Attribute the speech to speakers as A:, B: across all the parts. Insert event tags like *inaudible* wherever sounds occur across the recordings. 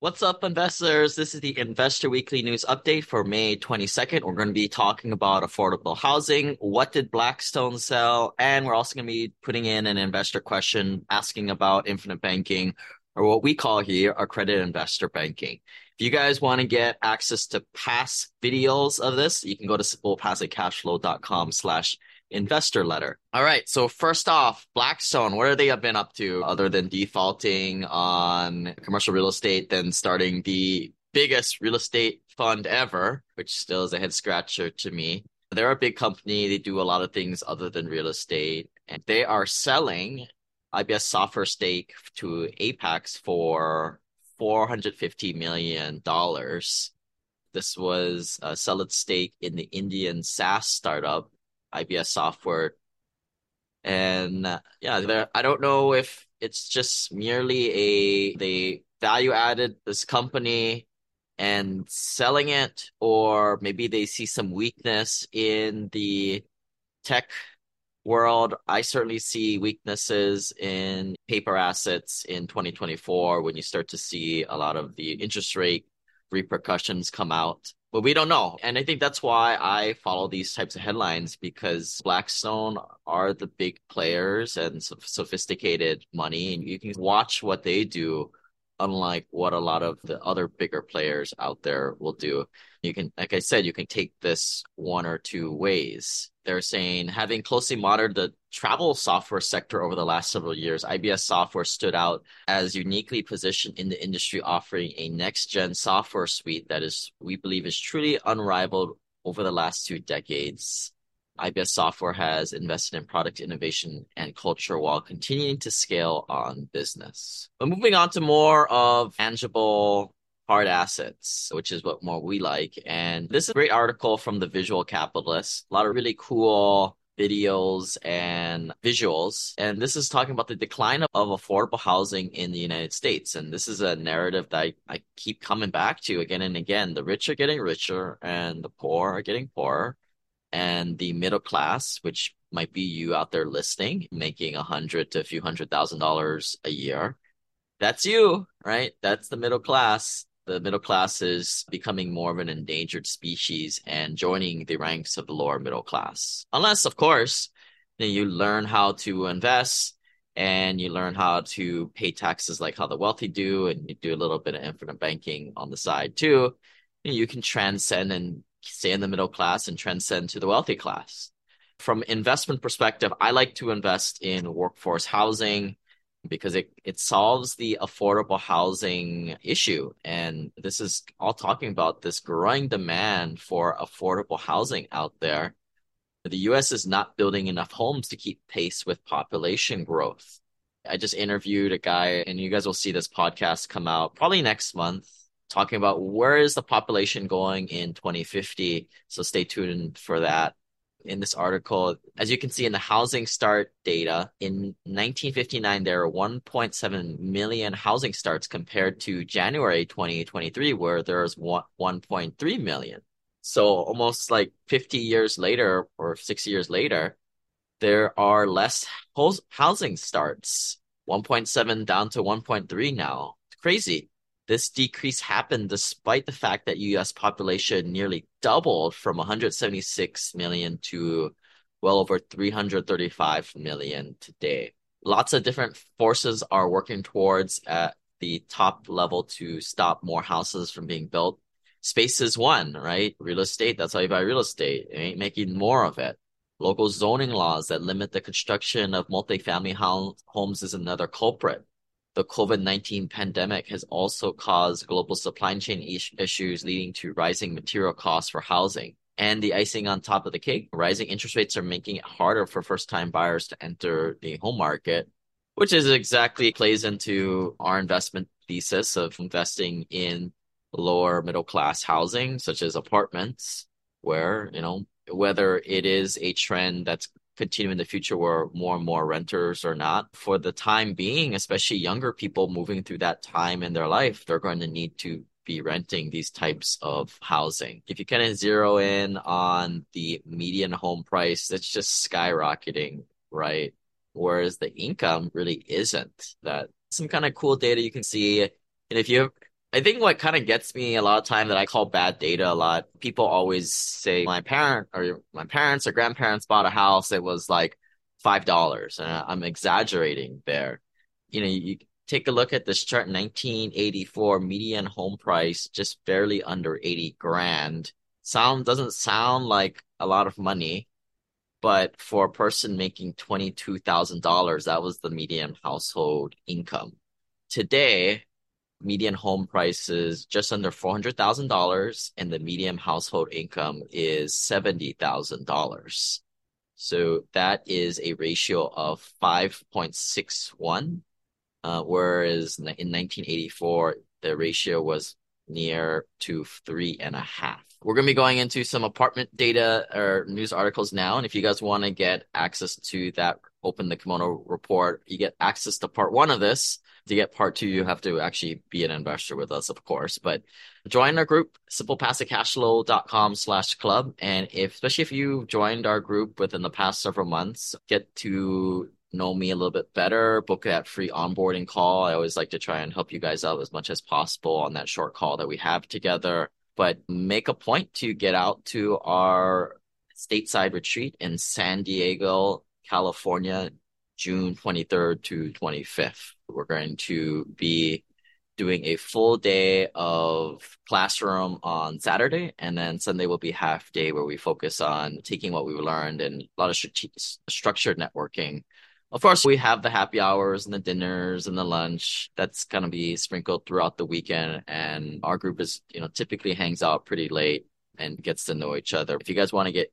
A: What's up, investors? This is the Investor Weekly News Update for May 22nd. We're going to be talking about affordable housing. What did Blackstone sell? And we're also going to be putting in an investor question asking about infinite banking, or what we call here accredited investor banking. If you guys want to get access to past videos of this, you can go to simplepassivecashflow.com slash investor letter. All right. So first off, Blackstone, what are they been up to other than defaulting on commercial real estate, then starting the biggest real estate fund ever, which still is a head scratcher to me. They're a big company. They do a lot of things other than real estate, and they are selling IBS software stake to Apax for $450 million. This was a solid stake in the Indian SaaS startup IBS software. And uh, yeah, I don't know if it's just merely a they value added this company and selling it, or maybe they see some weakness in the tech world. I certainly see weaknesses in paper assets in 2024 when you start to see a lot of the interest rate repercussions come out but we don't know. And I think that's why I follow these types of headlines because Blackstone are the big players and sophisticated money, and you can watch what they do, unlike what a lot of the other bigger players out there will do. You can, like I said, you can take this one or two ways. They're saying having closely monitored the travel software sector over the last several years, IBS software stood out as uniquely positioned in the industry, offering a next gen software suite that is, we believe, is truly unrivaled over the last two decades. IBS software has invested in product innovation and culture while continuing to scale on business. But moving on to more of tangible hard assets, which is what more we like. And this is a great article from the Visual Capitalist. A lot of really cool videos and visuals. And this is talking about the decline of, affordable housing in the United States. And this is a narrative that I, I keep coming back to again and again. The rich are getting richer and the poor are getting poorer. And the middle class, which might be you out there listening, making a hundred to a few hundred thousand dollars a year. That's you, right? That's the middle class the middle class is becoming more of an endangered species and joining the ranks of the lower middle class. Unless, of course, you learn how to invest and you learn how to pay taxes like how the wealthy do, and you do a little bit of infinite banking on the side too. You can transcend and stay in the middle class and transcend to the wealthy class. From investment perspective, I like to invest in workforce housing because it, it solves the affordable housing issue. And this is all talking about this growing demand for affordable housing out there. The US is not building enough homes to keep pace with population growth. I just interviewed a guy, and you guys will see this podcast come out probably next month, talking about where is the population going in 2050. So stay tuned for that in this article. As you can see in the housing start data, in 1959, there were 1.7 million housing starts compared to January 2023, where there was 1.3 million. So almost like 50 years later or 60 years later, there are less housing starts, 1.7 down to 1.3 now. It's crazy. This decrease happened despite the fact that US population nearly doubled from 176 million to well over 335 million today. Lots of different forces are working towards at the top level to stop more houses from being built. Space is one, right? Real estate, that's how you buy real estate. It ain't making more of it. Local zoning laws that limit the construction of multifamily homes is another culprit the COVID-19 pandemic has also caused global supply chain issues leading to rising material costs for housing. And the icing on top of the cake, rising interest rates are making it harder for first-time buyers to enter the home market, which is exactly plays into our investment thesis of investing in lower middle class housing, such as apartments, where, you know, whether it is a trend that's continue in the future where more and more renters are not. For the time being, especially younger people moving through that time in their life, they're going to need to be renting these types of housing. If you kind of zero in on the median home price, that's just skyrocketing, right? Whereas the income really isn't. That some kind of cool data you can see. And if you I think what kind of gets me a lot of time that I call bad data a lot, people always say my parent or my parents or grandparents bought a house, it was like five dollars. And I'm exaggerating there. You know, you take a look at this chart, 1984 median home price, just barely under 80 grand. Sound doesn't sound like a lot of money, but for a person making $22,000, that was the median household income. Today, median home price is just under $400,000 and the median household income is $70,000. So that is a ratio of 5.61, uh, whereas in 1984, the ratio was near to three and a half. We're going to be going into some apartment data or news articles now. And if you guys want to get access to that, open the kimono report, you get access to part one of this. To get part two, you have to actually be an investor with us, of course. But join our group, simplepassivecashflow.com slash club. And if, especially if you joined our group within the past several months, get to know me a little bit better, book that free onboarding call. I always like to try and help you guys out as much as possible on that short call that we have together. But make a point to get out to our stateside retreat in San Diego, California, June 23rd to 25th. We're going to be doing a full day of classroom on Saturday, and then Sunday will be half day where we focus on taking what we've learned and a lot of structured networking of course, we have the happy hours and the dinners and the lunch that's going to be sprinkled throughout the weekend. And our group is, you know, typically hangs out pretty late and gets to know each other. If you guys want to get,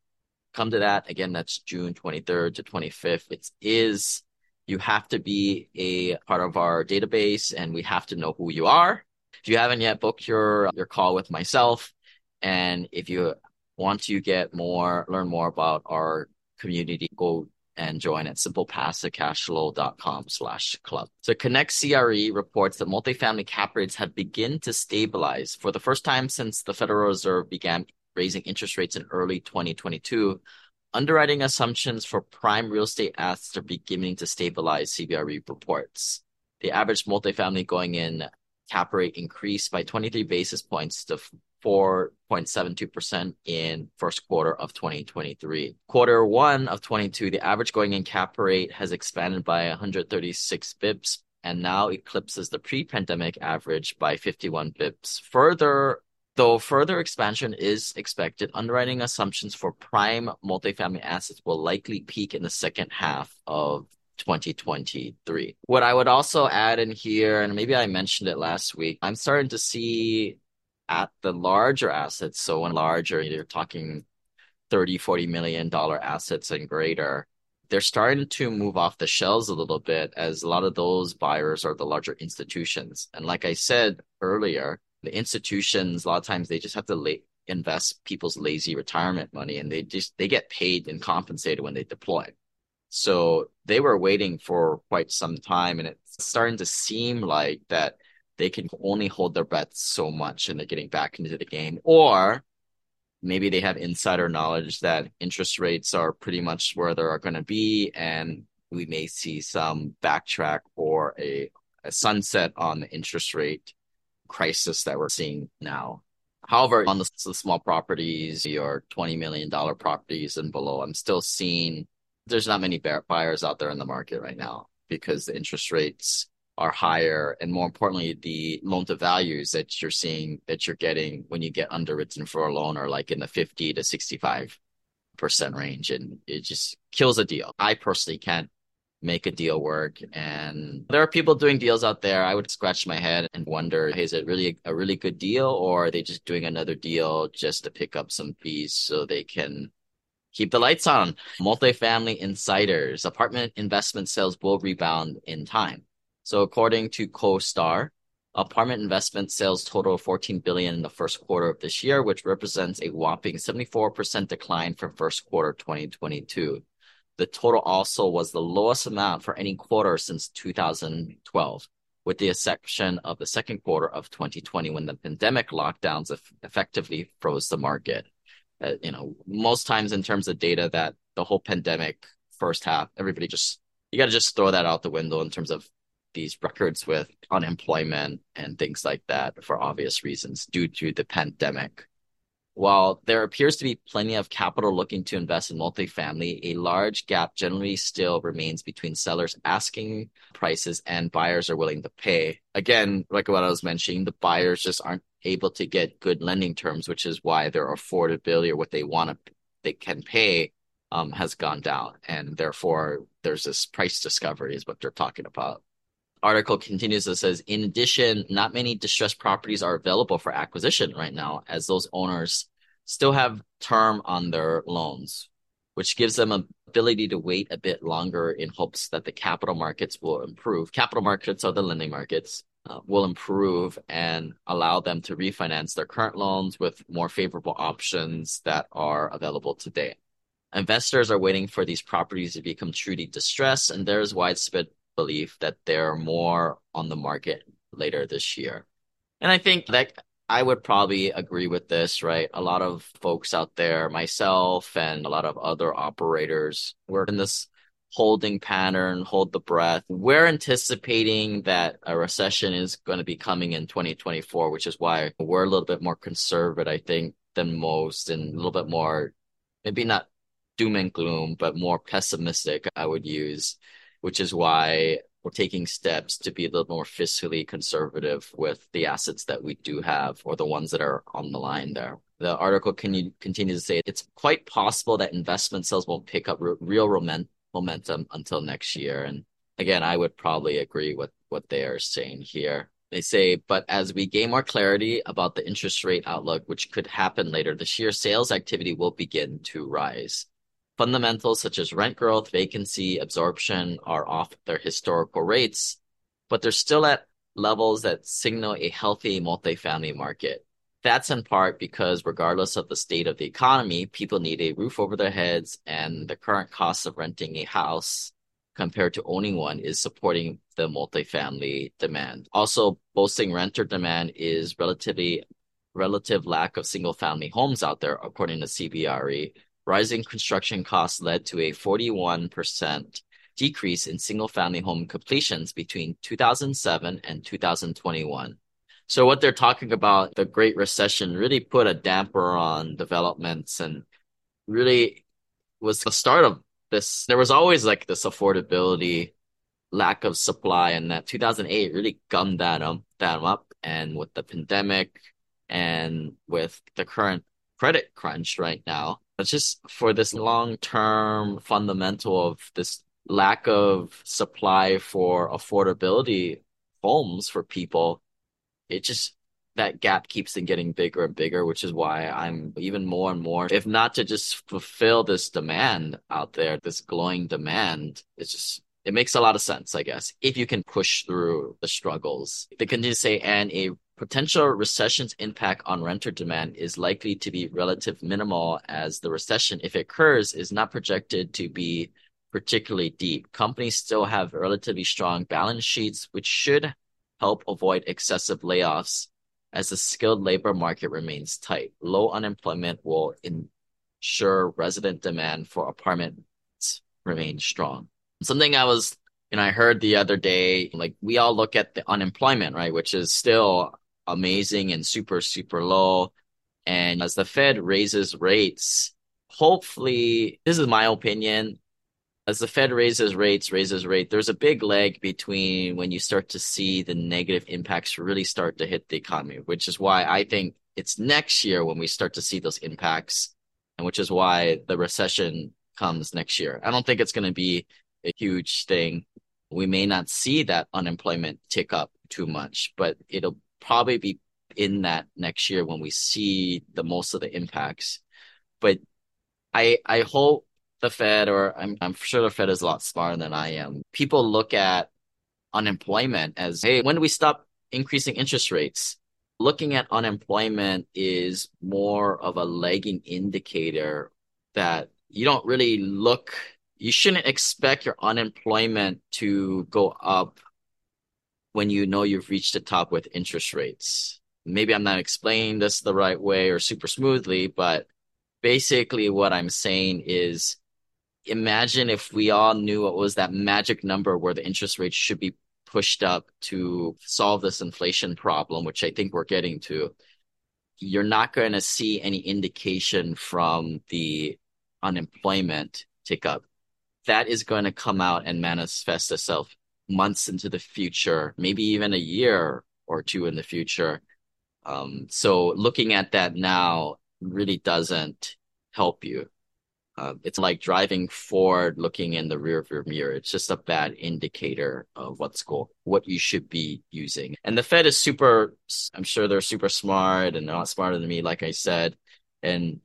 A: come to that, again, that's June 23rd to 25th. It is, you have to be a part of our database and we have to know who you are. If you haven't yet booked your, your call with myself, and if you want to get more, learn more about our community, go and join at simplepassivecashflow.com slash club. So Connect CRE reports that multifamily cap rates have begun to stabilize for the first time since the Federal Reserve began raising interest rates in early 2022. Underwriting assumptions for prime real estate assets are beginning to stabilize, CBRE reports. The average multifamily going in cap rate increased by 23 basis points to 4.72% in first quarter of 2023. Quarter one of 22, the average going in cap rate has expanded by 136 bips and now eclipses the pre-pandemic average by 51 bips. Further, though further expansion is expected, underwriting assumptions for prime multifamily assets will likely peak in the second half of 2023. What I would also add in here, and maybe I mentioned it last week, I'm starting to see at the larger assets. So when larger, you're talking 30, 40 million dollar assets and greater, they're starting to move off the shelves a little bit as a lot of those buyers are the larger institutions. And like I said earlier, the institutions, a lot of times they just have to la- invest people's lazy retirement money and they just, they get paid and compensated when they deploy. So they were waiting for quite some time and it's starting to seem like that they can only hold their breath so much and they're getting back into the game. Or maybe they have insider knowledge that interest rates are pretty much where they are going to be and we may see some backtrack or a, a sunset on the interest rate crisis that we're seeing now. However, on the, the small properties, your $20 million properties and below, I'm still seeing there's not many buyers out there in the market right now because the interest rates are higher. And more importantly the loan to values that you're seeing that you're getting when you get underwritten for a loan are like in the 50 to 65 percent range. And it just kills a deal. I personally can't make a deal work. And there are people doing deals out there. I would scratch my head and wonder hey, is it really a really good deal or are they just doing another deal just to pick up some fees so they can keep the lights on? Multifamily insiders apartment investment sales will rebound in time. So according to CoStar, apartment investment sales total 14 billion in the first quarter of this year, which represents a whopping 74% decline from first quarter 2022. The total also was the lowest amount for any quarter since 2012, with the exception of the second quarter of 2020 when the pandemic lockdowns effectively froze the market. Uh, you know, most times in terms of data that the whole pandemic first half, everybody just you got to just throw that out the window in terms of these records with unemployment and things like that for obvious reasons due to the pandemic. While there appears to be plenty of capital looking to invest in multifamily, a large gap generally still remains between sellers asking prices and buyers are willing to pay. Again, like what I was mentioning, the buyers just aren't able to get good lending terms, which is why their affordability or what they want to they can pay um, has gone down, and therefore there's this price discovery is what they're talking about. Article continues and says, in addition, not many distressed properties are available for acquisition right now, as those owners still have term on their loans, which gives them an ability to wait a bit longer in hopes that the capital markets will improve. Capital markets are the lending markets. Uh, will improve and allow them to refinance their current loans with more favorable options that are available today. Investors are waiting for these properties to become truly distressed, and there is widespread belief that they're more on the market later this year. And I think that I would probably agree with this, right? A lot of folks out there, myself and a lot of other operators, we're in this holding pattern, hold the breath. We're anticipating that a recession is going to be coming in 2024, which is why we're a little bit more conservative, I think, than most and a little bit more, maybe not doom and gloom, but more pessimistic, I would use, which is why we're taking steps to be a little more fiscally conservative with the assets that we do have or the ones that are on the line there. The article can continue to say it's quite possible that investment sales won't pick up real momentum until next year. And again, I would probably agree with what they are saying here. They say, but as we gain more clarity about the interest rate outlook, which could happen later this year, sales activity will begin to rise. Fundamentals such as rent growth, vacancy, absorption are off their historical rates, but they're still at levels that signal a healthy multifamily market. That's in part because regardless of the state of the economy, people need a roof over their heads and the current cost of renting a house compared to owning one is supporting the multifamily demand. Also, boasting renter demand is relatively relative lack of single family homes out there, according to CBRE, rising construction costs led to a 41% decrease in single-family home completions between 2007 and 2021. So what they're talking about, the Great Recession really put a damper on developments and really was the start of this. There was always like this affordability, lack of supply, and that 2008 really gummed that um that up. And with the pandemic and with the current credit crunch right now, it's just for this long term fundamental of this lack of supply for affordability homes for people. It just that gap keeps on getting bigger and bigger, which is why I'm even more and more, if not to just fulfill this demand out there, this glowing demand, it's just it makes a lot of sense, I guess, if you can push through the struggles. They continue to say, and a potential recession's impact on renter demand is likely to be relative minimal as the recession, if it occurs, is not projected to be particularly deep. Companies still have relatively strong balance sheets, which should help avoid excessive layoffs as the skilled labor market remains tight. Low unemployment will ensure resident demand for apartments remains strong. Something I was and I heard the other day, like we all look at the unemployment, right, which is still amazing and super, super low. And as the Fed raises rates, hopefully, this is my opinion. As the Fed raises rates, raises rate, there's a big lag between when you start to see the negative impacts really start to hit the economy, which is why I think it's next year when we start to see those impacts, and which is why the recession comes next year. I don't think it's going to be a huge thing. We may not see that unemployment tick up too much, but it'll probably be in that next year when we see the most of the impacts. But I I hope the Fed or I'm I'm sure the Fed is a lot smarter than I am. People look at unemployment as hey, when do we stop increasing interest rates? Looking at unemployment is more of a lagging indicator that you don't really look you shouldn't expect your unemployment to go up when you know you've reached the top with interest rates. Maybe I'm not explaining this the right way or super smoothly, but basically what I'm saying is imagine if we all knew what was that magic number where the interest rates should be pushed up to solve this inflation problem, which I think we're getting to, you're not going to see any indication from the unemployment tick up. That is going to come out and manifest itself months into the future, maybe even a year or two in the future. Um, so looking at that now really doesn't help you. Uh, it's like driving forward, looking in the rear view mirror. It's just a bad indicator of what's go what you should be using. And the Fed is super. I'm sure they're super smart and they're not smarter than me, like I said. And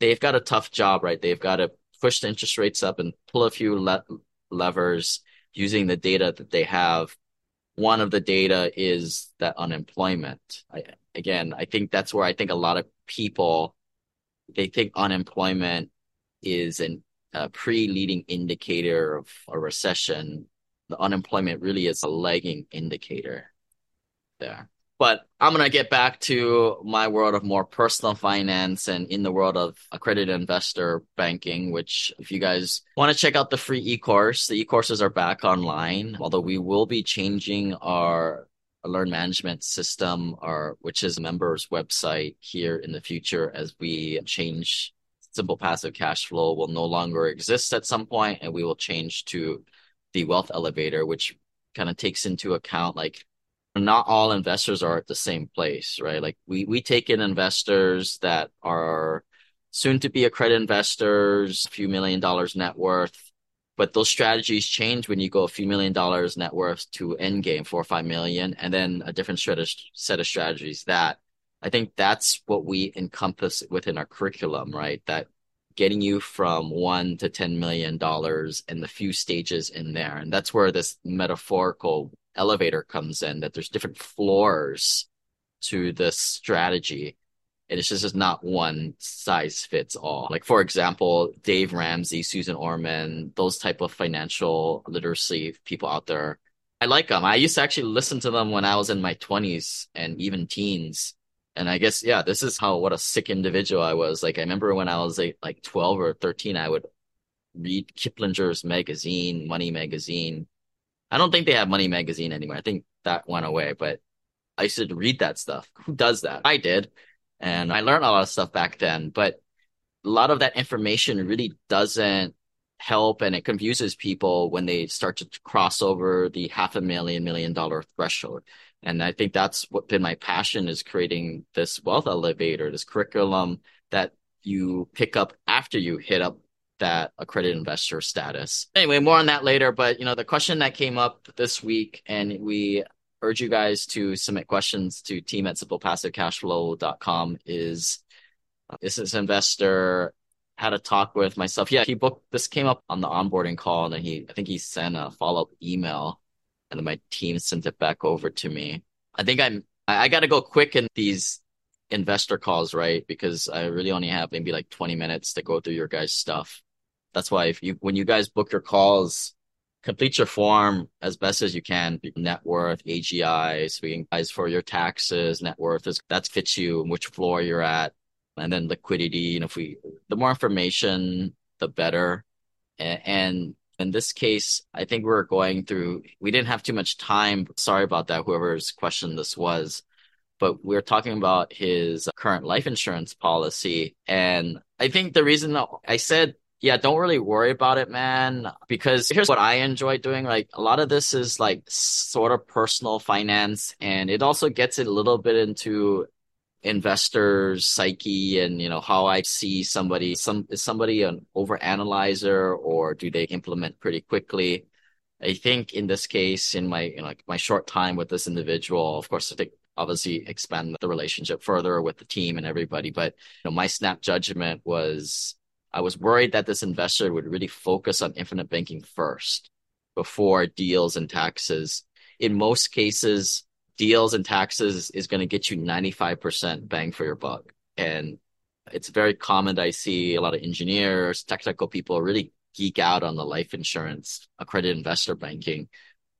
A: they've got a tough job, right? They've got to push the interest rates up and pull a few le levers using the data that they have. One of the data is that unemployment. I, again, I think that's where I think a lot of people they think unemployment is an, a pre-leading indicator of a recession. The unemployment really is a lagging indicator there. But I'm going to get back to my world of more personal finance and in the world of accredited investor banking, which if you guys want to check out the free e-course, the e-courses are back online, although we will be changing our learn management system or which is members website here in the future as we change simple passive cash flow will no longer exist at some point and we will change to the wealth elevator which kind of takes into account like not all investors are at the same place right like we we take in investors that are soon to be accredited investors a few million dollars net worth but those strategies change when you go a few million dollars net worth to end game four or five million and then a different set of strategies that I think that's what we encompass within our curriculum, right? That getting you from one to $10 million and the few stages in there. And that's where this metaphorical elevator comes in, that there's different floors to this strategy. And it's just not one size fits all. Like, for example, Dave Ramsey, Susan Orman, those type of financial literacy people out there. I like them. I used to actually listen to them when I was in my 20s and even teens and I guess yeah, this is how what a sick individual I was. Like I remember when I was like, like 12 or 13, I would read Kiplinger's magazine, Money magazine. I don't think they have Money magazine anymore. I think that went away, but I used to read that stuff. *laughs* Who does that? I did. And I learned a lot of stuff back then, but a lot of that information really doesn't help and it confuses people when they start to cross over the half a million million dollar threshold and I think that's what been my passion is creating this wealth elevator, this curriculum that you pick up after you hit up that accredited investor status. Anyway, more on that later. But you know, the question that came up this week, and we urge you guys to submit questions to team at simplepassivecashflow.com is is this investor had a talk with myself. Yeah, he booked this came up on the onboarding call and then he I think he sent a follow-up email and then my team sent it back over to me. I think I'm I got to go quick in these investor calls, right? Because I really only have maybe like 20 minutes to go through your guys' stuff. That's why if you when you guys book your calls, complete your form as best as you can. Net worth, AGI, so can guys for your taxes, net worth is that fits you, which floor you're at, and then liquidity. And if we the more information, the better. And, and in this case, I think we're going through, we didn't have too much time. Sorry about that, whoever's question this was. But we are talking about his current life insurance policy. And I think the reason I said, yeah, don't really worry about it, man, because here's what I enjoy doing. Like a lot of this is like sort of personal finance and it also gets it a little bit into investors psyche and you know how i see somebody some is somebody an over analyzer or do they implement pretty quickly i think in this case in my you know, like my short time with this individual of course i think obviously expand the relationship further with the team and everybody but you know my snap judgment was i was worried that this investor would really focus on infinite banking first before deals and taxes in most cases deals and taxes is going to get you 95% bang for your buck. And it's very common that I see a lot of engineers, technical people really geek out on the life insurance, accredited investor banking,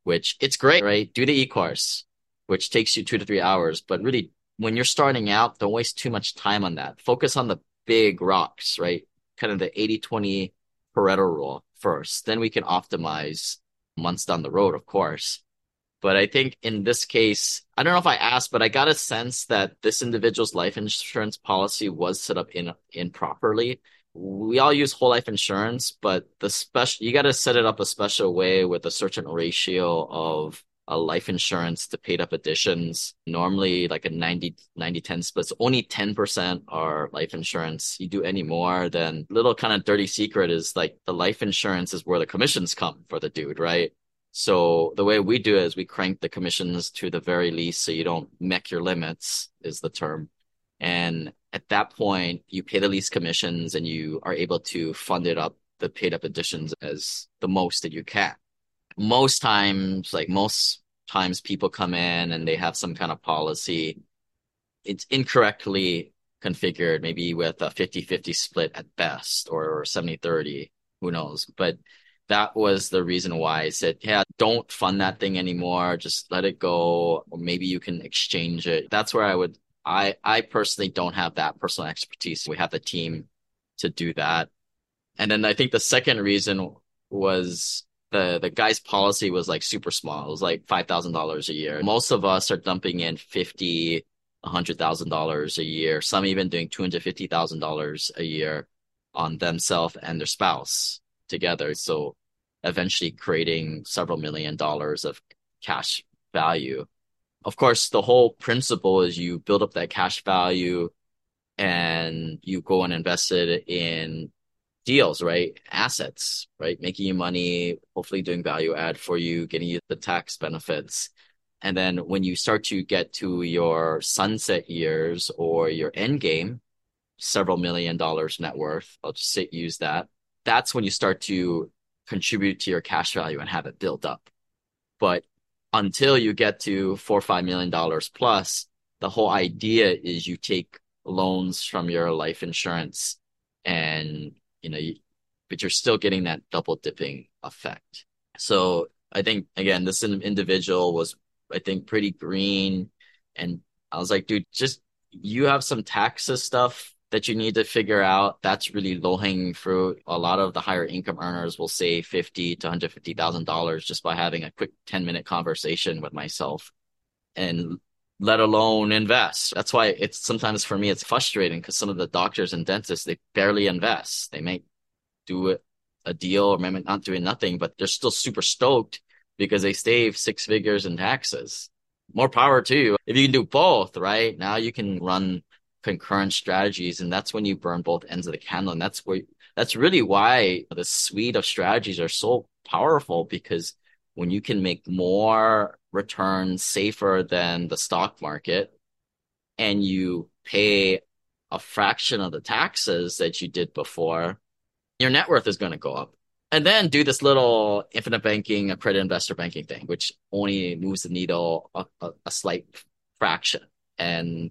A: which it's great, right? Do the e-course, which takes you two to three hours. But really, when you're starting out, don't waste too much time on that. Focus on the big rocks, right? Kind of the 80 20 Pareto rule first. Then we can optimize months down the road, of course. But I think in this case, I don't know if I asked, but I got a sense that this individual's life insurance policy was set up in improperly. We all use whole life insurance, but the special you got to set it up a special way with a certain ratio of a life insurance to paid up additions. Normally like a 90 90 10 split. So only 10% are life insurance. You do any more, then little kind of dirty secret is like the life insurance is where the commissions come for the dude, right? So the way we do it is we crank the commissions to the very least so you don't MEC your limits is the term. And at that point, you pay the least commissions and you are able to fund it up the paid up additions as the most that you can. Most times, like most times people come in and they have some kind of policy. It's incorrectly configured, maybe with a 50-50 split at best or 70-30, who knows. But that was the reason why I said, yeah, don't fund that thing anymore. Just let it go. Or maybe you can exchange it. That's where I would, I, I personally don't have that personal expertise. We have the team to do that. And then I think the second reason was the, the guy's policy was like super small. It was like $5,000 a year. Most of us are dumping in 50, a $100,000 a year. Some even doing $250,000 a year on themselves and their spouse together. So eventually creating several million dollars of cash value. Of course, the whole principle is you build up that cash value and you go and invest it in deals, right? Assets, right? Making you money, hopefully doing value add for you, getting you the tax benefits. And then when you start to get to your sunset years or your end game, several million dollars net worth, I'll just say, use that that's when you start to contribute to your cash value and have it build up. But until you get to four or five million dollars plus, the whole idea is you take loans from your life insurance and you know, you, but you're still getting that double dipping effect. So I think again, this individual was, I think, pretty green, and I was like, dude, just you have some taxes stuff that you need to figure out. That's really low hanging fruit. A lot of the higher income earners will save fifty to hundred fifty thousand dollars just by having a quick ten minute conversation with myself, and let alone invest. That's why it's sometimes for me it's frustrating because some of the doctors and dentists they barely invest. They may do a deal or maybe not doing nothing, but they're still super stoked because they save six figures in taxes. More power to you. If you can do both, right? Now you can run concurrent strategies and that's when you burn both ends of the candle and that's where that's really why the suite of strategies are so powerful because when you can make more returns safer than the stock market and you pay a fraction of the taxes that you did before your net worth is going to go up. And then do this little infinite banking accredited investor banking thing which only moves the needle a, a, a slight fraction. And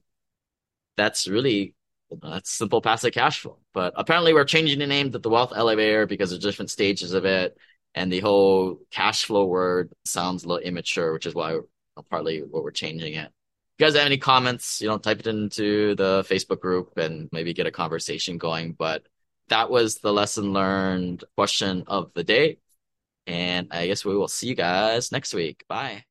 A: that's really that's simple passive cash flow. But apparently, we're changing the name to the wealth elevator because there's different stages of it, and the whole cash flow word sounds a little immature, which is why partly what we're changing it. If you guys have any comments, you know, type it into the Facebook group and maybe get a conversation going. But that was the lesson learned question of the day. And I guess we will see you guys next week. Bye.